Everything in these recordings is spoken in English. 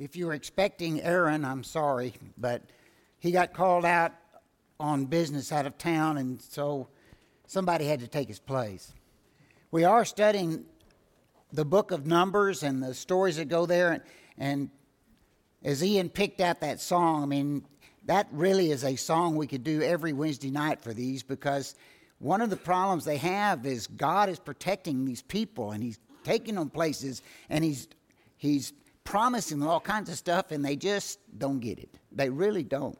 If you were expecting Aaron, I'm sorry, but he got called out on business out of town, and so somebody had to take his place. We are studying the book of Numbers and the stories that go there, and, and as Ian picked out that song, I mean, that really is a song we could do every Wednesday night for these because one of the problems they have is God is protecting these people and He's taking them places and He's He's promising them all kinds of stuff and they just don't get it. They really don't.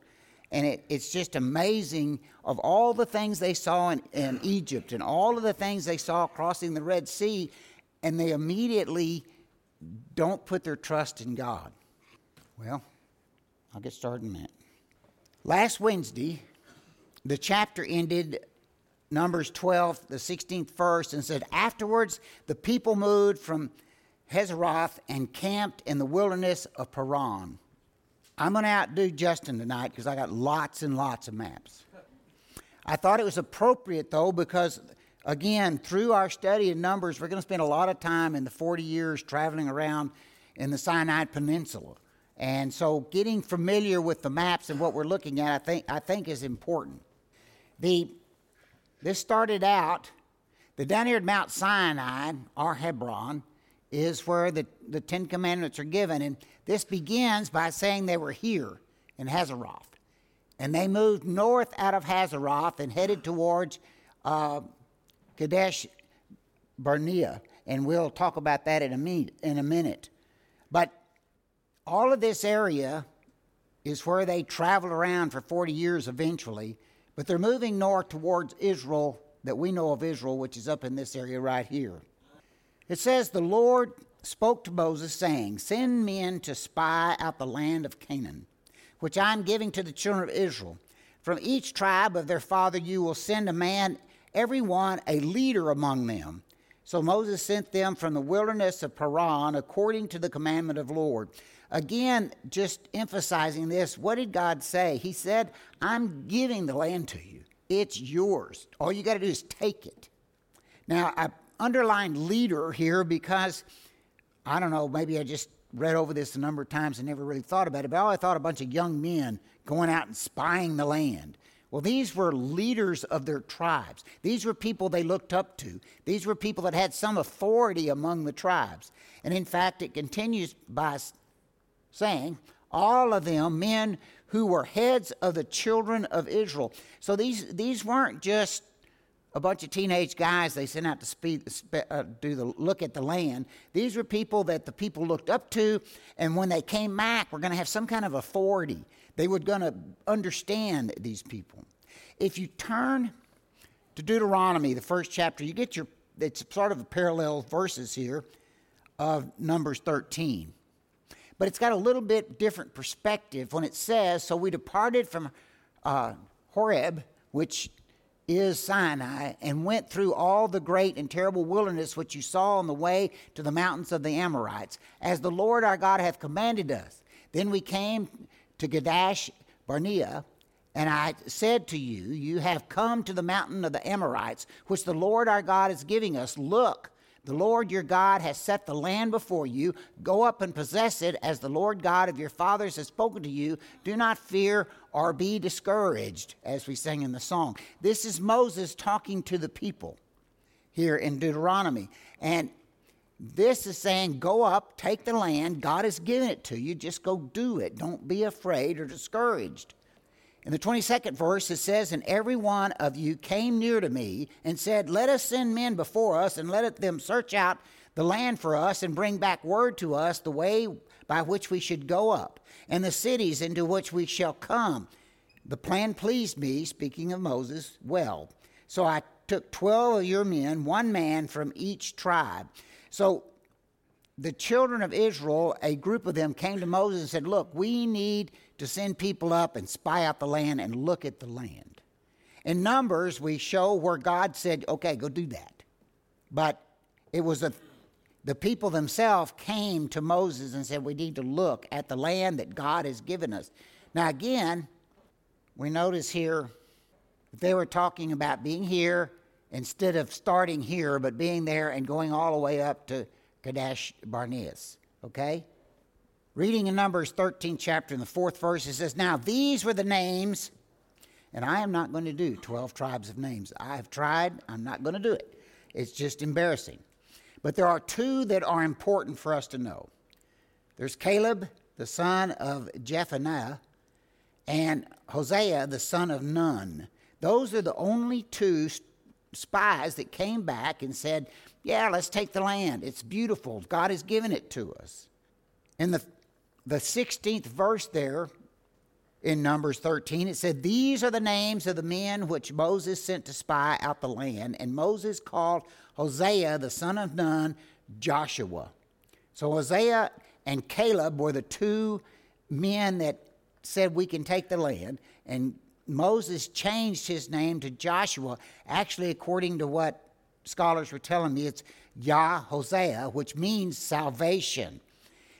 And it, it's just amazing of all the things they saw in, in Egypt and all of the things they saw crossing the Red Sea, and they immediately don't put their trust in God. Well, I'll get started in that. Last Wednesday, the chapter ended Numbers 12, the 16th verse, and said, Afterwards, the people moved from Hazeroth and camped in the wilderness of Paran. I'm going to outdo Justin tonight because I got lots and lots of maps. I thought it was appropriate, though, because again, through our study of Numbers, we're going to spend a lot of time in the 40 years traveling around in the Sinai Peninsula. And so getting familiar with the maps and what we're looking at, I think, I think is important. The, this started out, the down here at Mount Sinai, or Hebron, is where the, the Ten Commandments are given. And this begins by saying they were here in Hazeroth. And they moved north out of Hazeroth and headed towards uh, Kadesh Barnea. And we'll talk about that in a, me- in a minute. But all of this area is where they traveled around for 40 years eventually. But they're moving north towards Israel, that we know of Israel, which is up in this area right here. It says, The Lord spoke to Moses, saying, Send men to spy out the land of Canaan, which I am giving to the children of Israel. From each tribe of their father you will send a man, every one a leader among them. So Moses sent them from the wilderness of Paran according to the commandment of the Lord. Again, just emphasizing this, what did God say? He said, I'm giving the land to you. It's yours. All you got to do is take it. Now, I underlined leader here because I don't know, maybe I just read over this a number of times and never really thought about it, but I thought a bunch of young men going out and spying the land. Well, these were leaders of their tribes. These were people they looked up to. These were people that had some authority among the tribes. And in fact, it continues by saying, all of them men who were heads of the children of Israel. So these, these weren't just a bunch of teenage guys they sent out to speed, uh, do the look at the land. These were people that the people looked up to, and when they came back, were going to have some kind of authority. They were going to understand these people. If you turn to Deuteronomy, the first chapter, you get your it's sort of a parallel verses here of Numbers 13. But it's got a little bit different perspective when it says, So we departed from uh, Horeb, which is Sinai, and went through all the great and terrible wilderness which you saw on the way to the mountains of the Amorites, as the Lord our God hath commanded us. Then we came to Kadesh Barnea, and I said to you, You have come to the mountain of the Amorites, which the Lord our God is giving us. Look, the Lord your God has set the land before you. Go up and possess it as the Lord God of your fathers has spoken to you. Do not fear or be discouraged, as we sang in the song. This is Moses talking to the people here in Deuteronomy. And this is saying, go up, take the land. God has given it to you. Just go do it. Don't be afraid or discouraged. In the 22nd verse, it says, And every one of you came near to me and said, Let us send men before us, and let them search out the land for us, and bring back word to us the way by which we should go up, and the cities into which we shall come. The plan pleased me, speaking of Moses, well. So I took 12 of your men, one man from each tribe. So the children of Israel, a group of them, came to Moses and said, Look, we need to send people up and spy out the land and look at the land. In Numbers, we show where God said, okay, go do that. But it was a, the people themselves came to Moses and said, we need to look at the land that God has given us. Now, again, we notice here that they were talking about being here instead of starting here, but being there and going all the way up to Kadesh Barneas. Okay? Reading in Numbers 13 chapter in the fourth verse, it says, Now these were the names, and I am not going to do 12 tribes of names. I have tried, I'm not going to do it. It's just embarrassing. But there are two that are important for us to know. There's Caleb, the son of Jephunneh, and Hosea, the son of Nun. Those are the only two spies that came back and said, Yeah, let's take the land. It's beautiful. God has given it to us. In the, the 16th verse there, in Numbers 13, it said, These are the names of the men which Moses sent to spy out the land. And Moses called Hosea, the son of Nun, Joshua. So Hosea and Caleb were the two men that said, We can take the land. And Moses changed his name to Joshua. Actually, according to what scholars were telling me, it's Yah Hosea, which means salvation.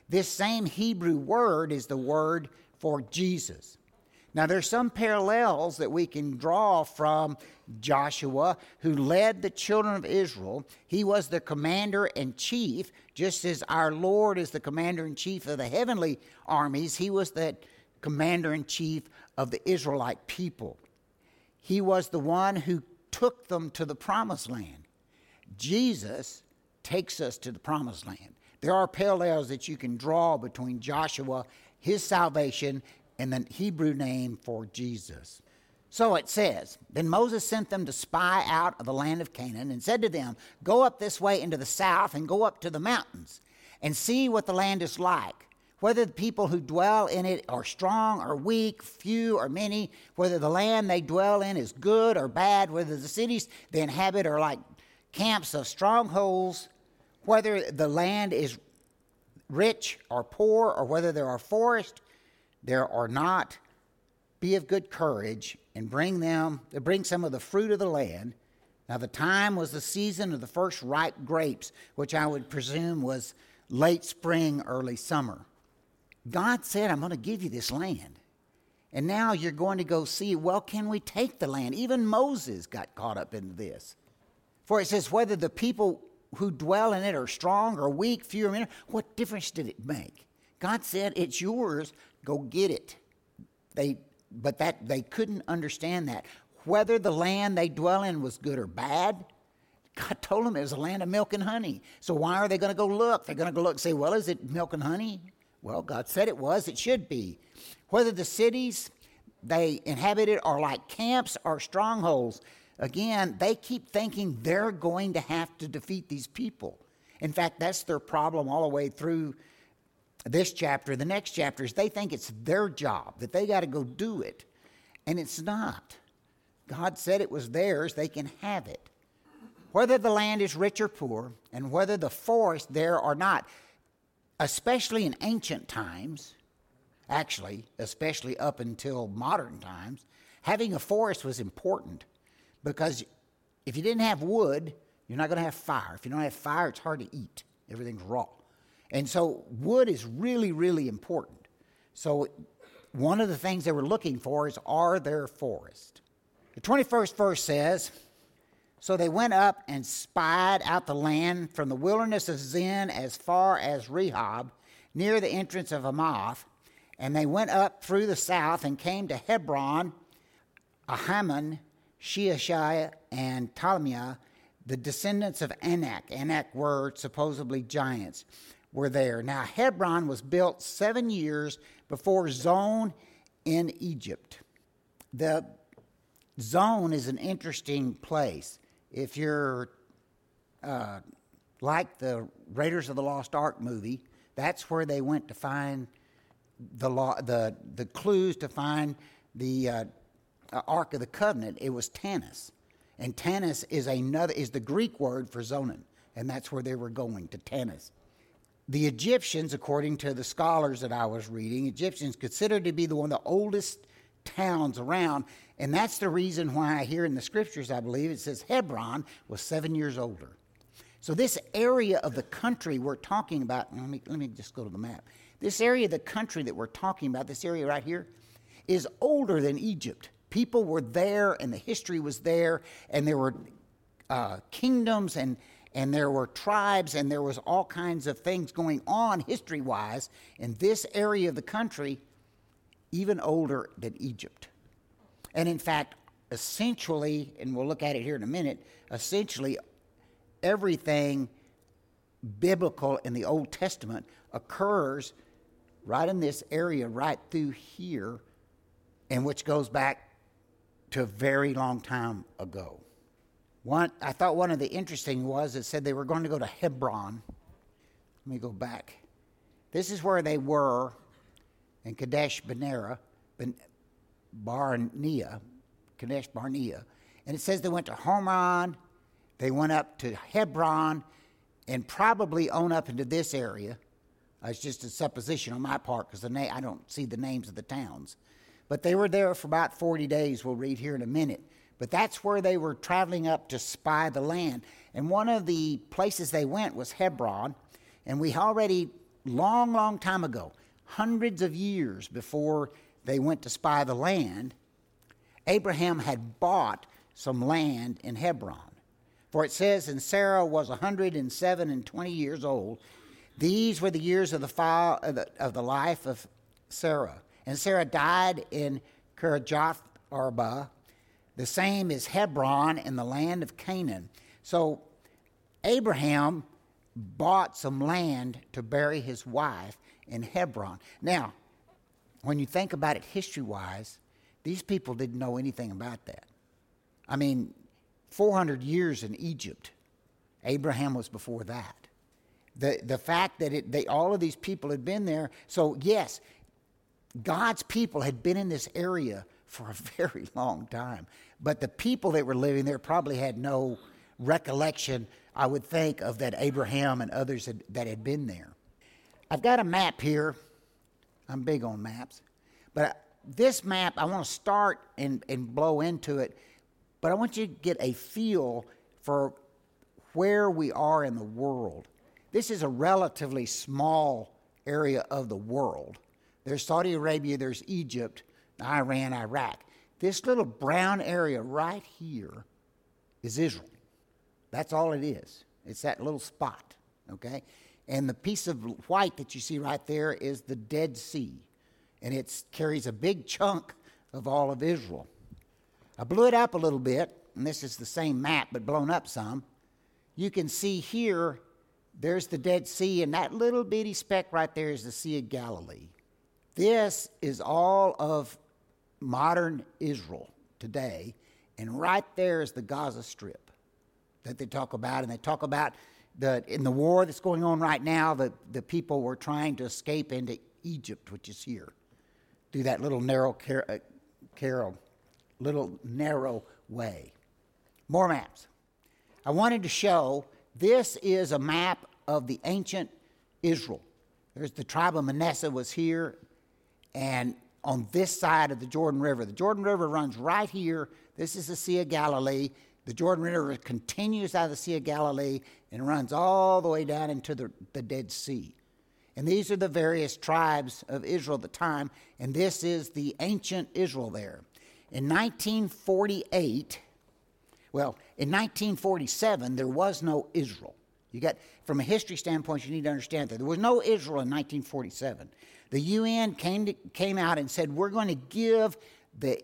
This same Hebrew word is the word for Jesus. Now, there's some parallels that we can draw from Joshua, who led the children of Israel. He was the commander in chief, just as our Lord is the commander in chief of the heavenly armies. He was the commander in chief of the Israelite people. He was the one who took them to the promised land. Jesus takes us to the promised land. There are parallels that you can draw between Joshua, his salvation, and the Hebrew name for Jesus. So it says, Then Moses sent them to spy out of the land of Canaan and said to them, Go up this way into the south and go up to the mountains and see what the land is like whether the people who dwell in it are strong or weak, few or many, whether the land they dwell in is good or bad, whether the cities they inhabit are like camps of strongholds, whether the land is rich or poor, or whether there are forests there or not, be of good courage and bring them bring some of the fruit of the land. Now the time was the season of the first ripe grapes, which I would presume was late spring, early summer. God said, I'm going to give you this land. And now you're going to go see, well, can we take the land? Even Moses got caught up in this. For it says, whether the people who dwell in it are strong or weak, few or many, what difference did it make? God said, it's yours, go get it. They, but that they couldn't understand that. Whether the land they dwell in was good or bad, God told them it was a land of milk and honey. So why are they going to go look? They're going to go look and say, well, is it milk and honey? Well, God said it was, it should be. Whether the cities they inhabited are like camps or strongholds, again, they keep thinking they're going to have to defeat these people. In fact, that's their problem all the way through this chapter. The next chapter is they think it's their job, that they got to go do it. And it's not. God said it was theirs, they can have it. Whether the land is rich or poor, and whether the forest there or not, especially in ancient times, actually, especially up until modern times, having a forest was important because if you didn't have wood, you're not going to have fire. If you don't have fire, it's hard to eat. Everything's raw. And so wood is really, really important. So one of the things they were looking for is are there forests? The 21st verse says, so they went up and spied out the land from the wilderness of Zin as far as Rehob, near the entrance of Hamath. And they went up through the south and came to Hebron, Ahiman, Sheshai, and Talmai, the descendants of Anak. Anak were supposedly giants, were there. Now, Hebron was built seven years before Zoan in Egypt. The Zoan is an interesting place if you're uh, like the Raiders of the Lost Ark movie, that's where they went to find the the the clues to find the uh, Uh, Ark of the Covenant. It was Tanis, and Tanis is another is the Greek word for Zoan, and that's where they were going to Tanis. The Egyptians, according to the scholars that I was reading, Egyptians considered to be the one of the oldest towns around. And that's the reason why here in the scriptures, I believe, it says Hebron was seven years older. So, this area of the country we're talking about, let me, let me just go to the map. This area of the country that we're talking about, this area right here, is older than Egypt. People were there, and the history was there, and there were uh, kingdoms and, and there were tribes and there was all kinds of things going on history wise in this area of the country even older than egypt. And in fact essentially and we'll look at it here in a minute essentially everything biblical in the old testament occurs right in this area right through here and which goes back to a very long time ago one, I thought one of the interesting was it said they were going to go to Hebron. Let me go back. This is where they were in Kadesh Barnea, Barnea, Kadesh Barnea. And it says they went to Hormon, they went up to Hebron, and probably on up into this area. It's just a supposition on my part because na- I don't see the names of the towns. But they were there for about 40 days, we'll read here in a minute. But that's where they were traveling up to spy the land. And one of the places they went was Hebron. And we already, long, long time ago, hundreds of years before they went to spy the land, Abraham had bought some land in Hebron. For it says, and Sarah was 107 and 20 years old. These were the years of the, of the, of the life of Sarah. And Sarah died in Kirjath Arba, the same as Hebron in the land of Canaan. So Abraham bought some land to bury his wife in Hebron. Now, when you think about it history wise, these people didn't know anything about that. I mean, 400 years in Egypt, Abraham was before that. The, the fact that it, they, all of these people had been there, so yes, God's people had been in this area for a very long time. But the people that were living there probably had no recollection, I would think, of that Abraham and others had, that had been there. I've got a map here. I'm big on maps. But this map, I want to start and, and blow into it, but I want you to get a feel for where we are in the world. This is a relatively small area of the world. There's Saudi Arabia, there's Egypt, Iran, Iraq. This little brown area right here is Israel. That's all it is. It's that little spot, okay? And the piece of white that you see right there is the Dead Sea. And it carries a big chunk of all of Israel. I blew it up a little bit, and this is the same map, but blown up some. You can see here, there's the Dead Sea, and that little bitty speck right there is the Sea of Galilee. This is all of modern Israel today, and right there is the Gaza Strip that they talk about, and they talk about the in the war that's going on right now. The the people were trying to escape into Egypt, which is here, through that little narrow car, uh, carol, little narrow way. More maps. I wanted to show this is a map of the ancient Israel. There's the tribe of Manasseh was here, and on this side of the Jordan River. The Jordan River runs right here. This is the Sea of Galilee. The Jordan River continues out of the Sea of Galilee and runs all the way down into the, the Dead Sea. And these are the various tribes of Israel at the time, and this is the ancient Israel there. In 1948, well, in 1947, there was no Israel. You got, from a history standpoint, you need to understand that there was no Israel in 1947 the UN came, to, came out and said, We're going to give the,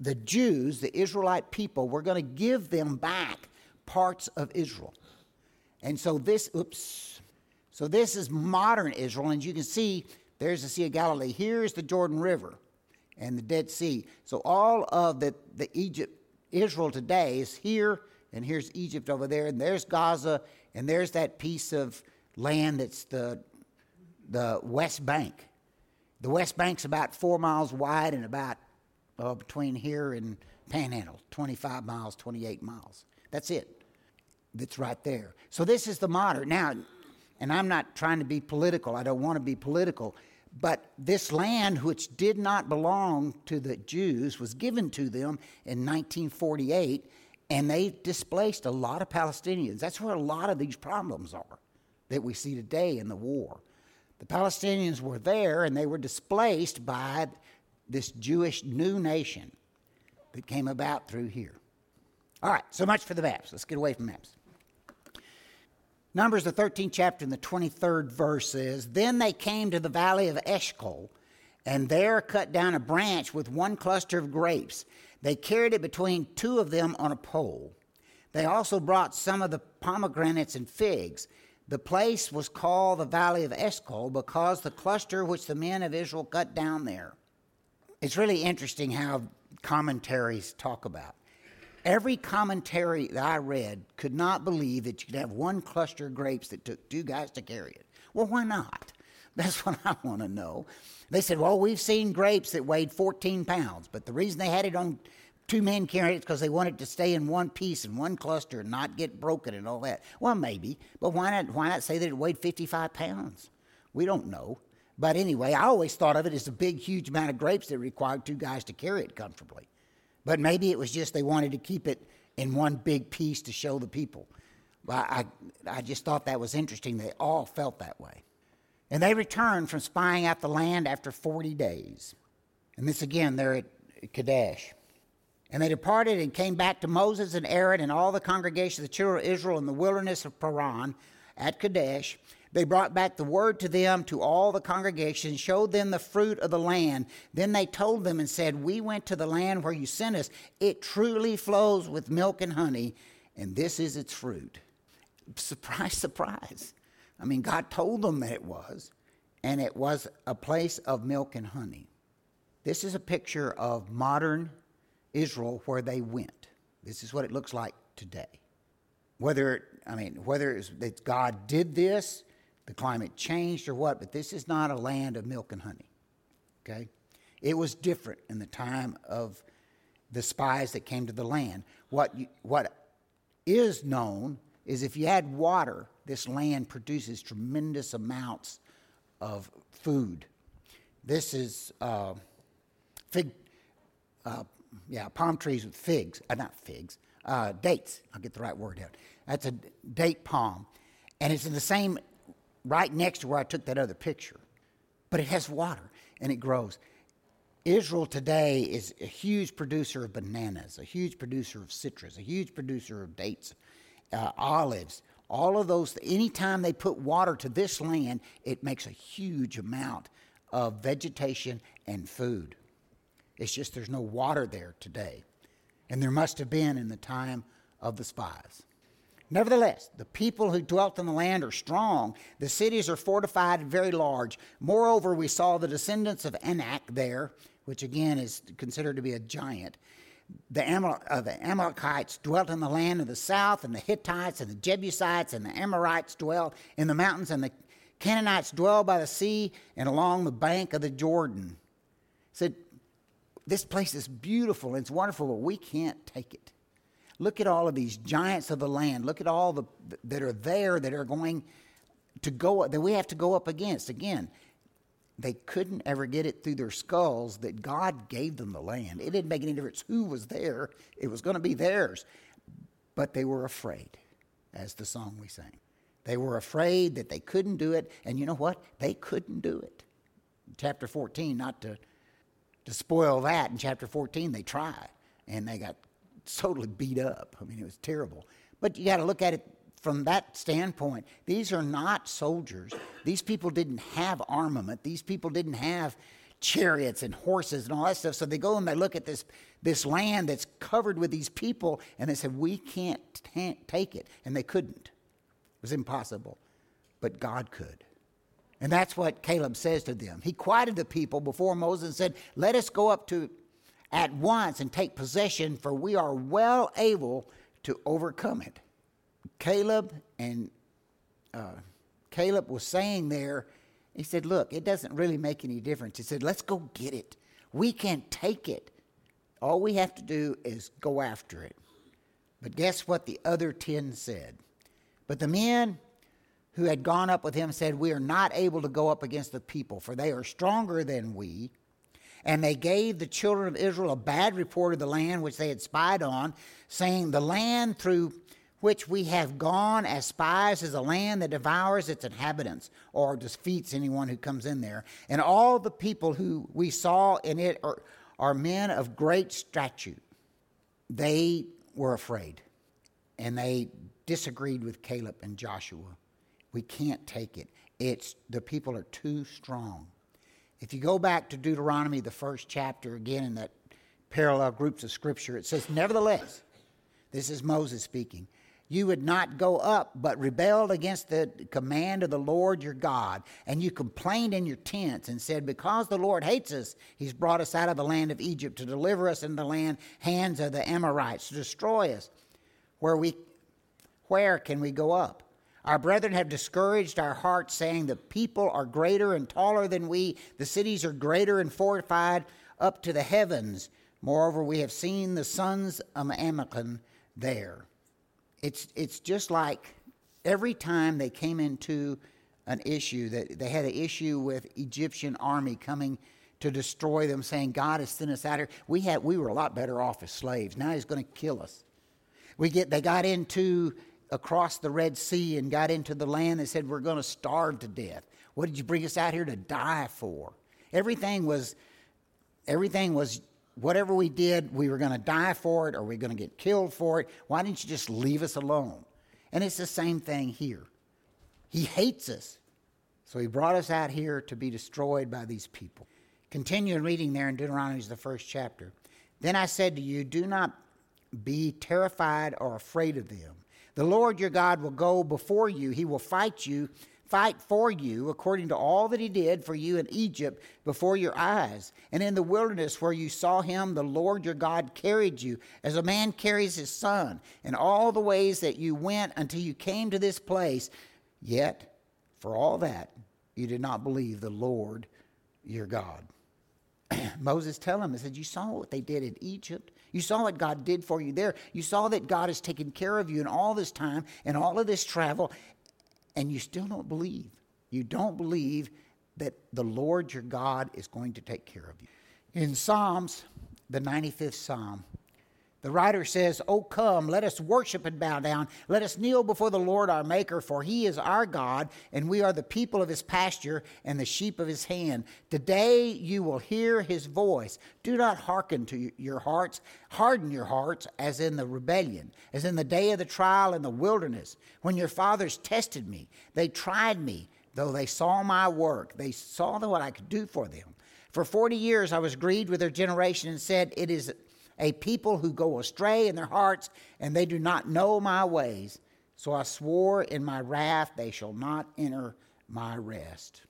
the Jews, the Israelite people, we're going to give them back parts of Israel. And so this, oops, so this is modern Israel, and you can see there's the Sea of Galilee. Here's the Jordan River and the Dead Sea. So all of the, the Egypt, Israel today is here, and here's Egypt over there, and there's Gaza, and there's that piece of land that's the the West Bank. The West Bank's about four miles wide and about uh, between here and Panhandle, 25 miles, 28 miles. That's it. That's right there. So this is the modern. Now, and I'm not trying to be political, I don't want to be political, but this land, which did not belong to the Jews, was given to them in 1948, and they displaced a lot of Palestinians. That's where a lot of these problems are that we see today in the war. The Palestinians were there and they were displaced by this Jewish new nation that came about through here. All right, so much for the maps. Let's get away from maps. Numbers, the 13th chapter, and the 23rd verse says Then they came to the valley of Eshcol, and there cut down a branch with one cluster of grapes. They carried it between two of them on a pole. They also brought some of the pomegranates and figs. The place was called the Valley of Eshcol because the cluster which the men of Israel cut down there. It's really interesting how commentaries talk about. Every commentary that I read could not believe that you could have one cluster of grapes that took two guys to carry it. Well, why not? That's what I want to know. They said, well, we've seen grapes that weighed 14 pounds, but the reason they had it on two men carrying it because they wanted to stay in one piece and one cluster and not get broken and all that. Well, maybe, but why not? Why not say that it weighed 55 pounds? We don't know. But anyway, I always thought of it as a big, huge amount of grapes that required two guys to carry it comfortably. But maybe it was just they wanted to keep it in one big piece to show the people. I, I, I just thought that was interesting. They all felt that way. And they returned from spying out the land after 40 days. And this again, they're at Kadesh. And they departed and came back to Moses and Aaron and all the congregation of the children of Israel in the wilderness of Paran at Kadesh. They brought back the word to them, to all the congregation, showed them the fruit of the land. Then they told them and said, We went to the land where you sent us. It truly flows with milk and honey, and this is its fruit. Surprise, surprise. I mean, God told them that it was, and it was a place of milk and honey. This is a picture of modern Israel where they went. This is what it looks like today. Whether, I mean, whether it's that God did this, the climate changed or what, but this is not a land of milk and honey. Okay? It was different in the time of the spies that came to the land. What, you, what is known is if you add water, this land produces tremendous amounts of food. This is uh, fig, uh, yeah, palm trees with figs, uh, not figs, uh, dates. I'll get the right word out. That's a date palm. And it's in the same, right next to where I took that other picture. But it has water and it grows. Israel today is a huge producer of bananas, a huge producer of citrus, a huge producer of dates, uh, olives, all of those. Anytime they put water to this land, it makes a huge amount of vegetation and food. It's just there's no water there today. And there must have been in the time of the spies. Nevertheless, the people who dwelt in the land are strong. The cities are fortified and very large. Moreover, we saw the descendants of Anak there, which again is considered to be a giant. The, Amal- uh, the Amalekites dwelt in the land of the south, and the Hittites and the Jebusites and the Amorites dwell in the mountains, and the Canaanites dwell by the sea and along the bank of the Jordan. Said, this place is beautiful and it's wonderful, but we can't take it. Look at all of these giants of the land. Look at all the that are there that are going to go that we have to go up against. Again, they couldn't ever get it through their skulls that God gave them the land. It didn't make any difference who was there, it was going to be theirs. But they were afraid, as the song we sang. They were afraid that they couldn't do it, and you know what? They couldn't do it. Chapter 14, not to to spoil that in chapter 14 they try and they got totally beat up. I mean it was terrible. But you got to look at it from that standpoint. These are not soldiers. These people didn't have armament. These people didn't have chariots and horses and all that stuff. So they go and they look at this this land that's covered with these people and they said we can't t- take it. And they couldn't. It was impossible. But god could and that's what Caleb says to them. He quieted the people before Moses and said, Let us go up to at once and take possession, for we are well able to overcome it. Caleb and uh, Caleb was saying there, he said, Look, it doesn't really make any difference. He said, Let's go get it. We can take it. All we have to do is go after it. But guess what the other 10 said? But the men who had gone up with him said, We are not able to go up against the people, for they are stronger than we. And they gave the children of Israel a bad report of the land which they had spied on, saying, The land through which we have gone as spies is a land that devours its inhabitants or defeats anyone who comes in there. And all the people who we saw in it are, are men of great stature. They were afraid and they disagreed with Caleb and Joshua We can't take it. It's the people are too strong. If you go back to Deuteronomy, the first chapter, again in that parallel groups of scripture, it says, Nevertheless, this is Moses speaking, you would not go up, but rebelled against the command of the Lord your God. And you complained in your tents and said, Because the Lord hates us, he's brought us out of the land of Egypt to deliver us in the land hands of the Amorites, to destroy us. Where we where can we go up? Our brethren have discouraged our hearts, saying, The people are greater and taller than we, the cities are greater and fortified up to the heavens. Moreover, we have seen the sons of Amalek there. It's, it's just like every time they came into an issue, that they had an issue with Egyptian army coming to destroy them, saying, God has sent us out here. We, had, we were a lot better off as slaves. Now he's going to kill us. We get, they got into across the Red Sea and got into the land and said, We're going to starve to death. What did you bring us out here to die for? Everything was, everything was, whatever we did, we were going to die for it or we are going to get killed for it. Why didn't you just leave us alone? And it's the same thing here. He hates us. So he brought us out here to be destroyed by these people. Continue reading there in Deuteronomy, the first chapter. Then I said to you, Do not be terrified or afraid of them. The Lord your God will go before you. He will fight you, fight for you, according to all that he did for you in Egypt before your eyes. And in the wilderness where you saw him, the Lord your God carried you as a man carries his son, in all the ways that you went until you came to this place. Yet, for all that, you did not believe the Lord your God. Moses tell him, he said, You saw what they did in Egypt. You saw what God did for you there. You saw that God has taken care of you in all this time and all of this travel, and you still don't believe. You don't believe that the Lord your God is going to take care of you. In Psalms, the 95th Psalm, the writer says, Oh, come, let us worship and bow down. Let us kneel before the Lord our Maker, for he is our God, and we are the people of his pasture and the sheep of his hand. Today you will hear his voice. Do not hearken to your hearts, harden your hearts, as in the rebellion, as in the day of the trial in the wilderness, when your fathers tested me. They tried me, though they saw my work. They saw what I could do for them. For 40 years I was grieved with their generation and said, It is a people who go astray in their hearts, and they do not know my ways. So I swore in my wrath, they shall not enter my rest.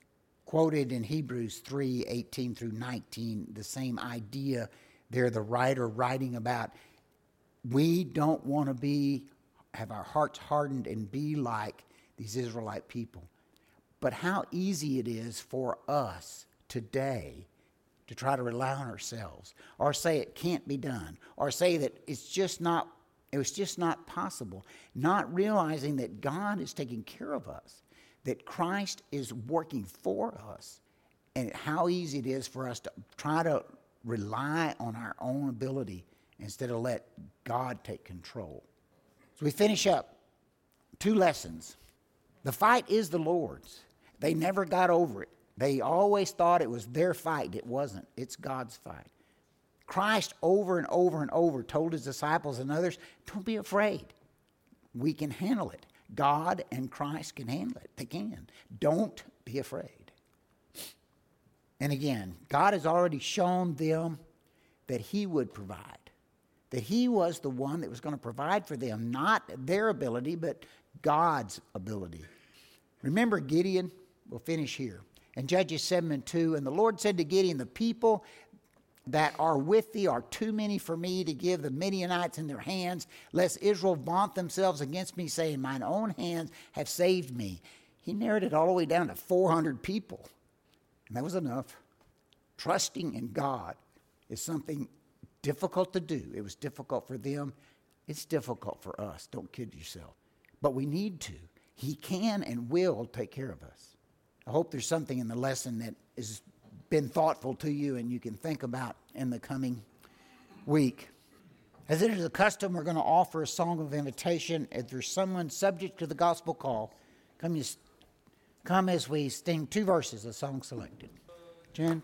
Quoted in Hebrews 3 18 through 19, the same idea there, the writer writing about we don't want to be, have our hearts hardened and be like these Israelite people. But how easy it is for us today to try to rely on ourselves or say it can't be done or say that it's just not it was just not possible not realizing that god is taking care of us that christ is working for us and how easy it is for us to try to rely on our own ability instead of let god take control. So we finish up. Two lessons. The fight is the lord's. They never got over it they always thought it was their fight. It wasn't, it's God's fight. Christ, over and over and over, told his disciples and others, don't be afraid. We can handle it. God and Christ can handle it. They can. Don't be afraid. And again, God has already shown them that He would provide, that He was the one that was going to provide for them, not their ability, but God's ability. Remember Gideon? We'll finish here and Judges 7 and 2. And the Lord said to Gideon, The people that are with thee are too many for me to give the Midianites in their hands, lest Israel vaunt themselves against me, saying, Mine own hands have saved me. He narrowed it all the way down to 400 people. And that was enough. Trusting in God is something difficult to do. It was difficult for them. It's difficult for us. Don't kid yourself. But we need to. He can and will take care of us. I hope there's something in the lesson that has been thoughtful to you and you can think about in the coming week. As it is a custom, we're going to offer a song of invitation. If there's someone subject to the gospel call, come, you, come as we sing two verses of song selected. Jen?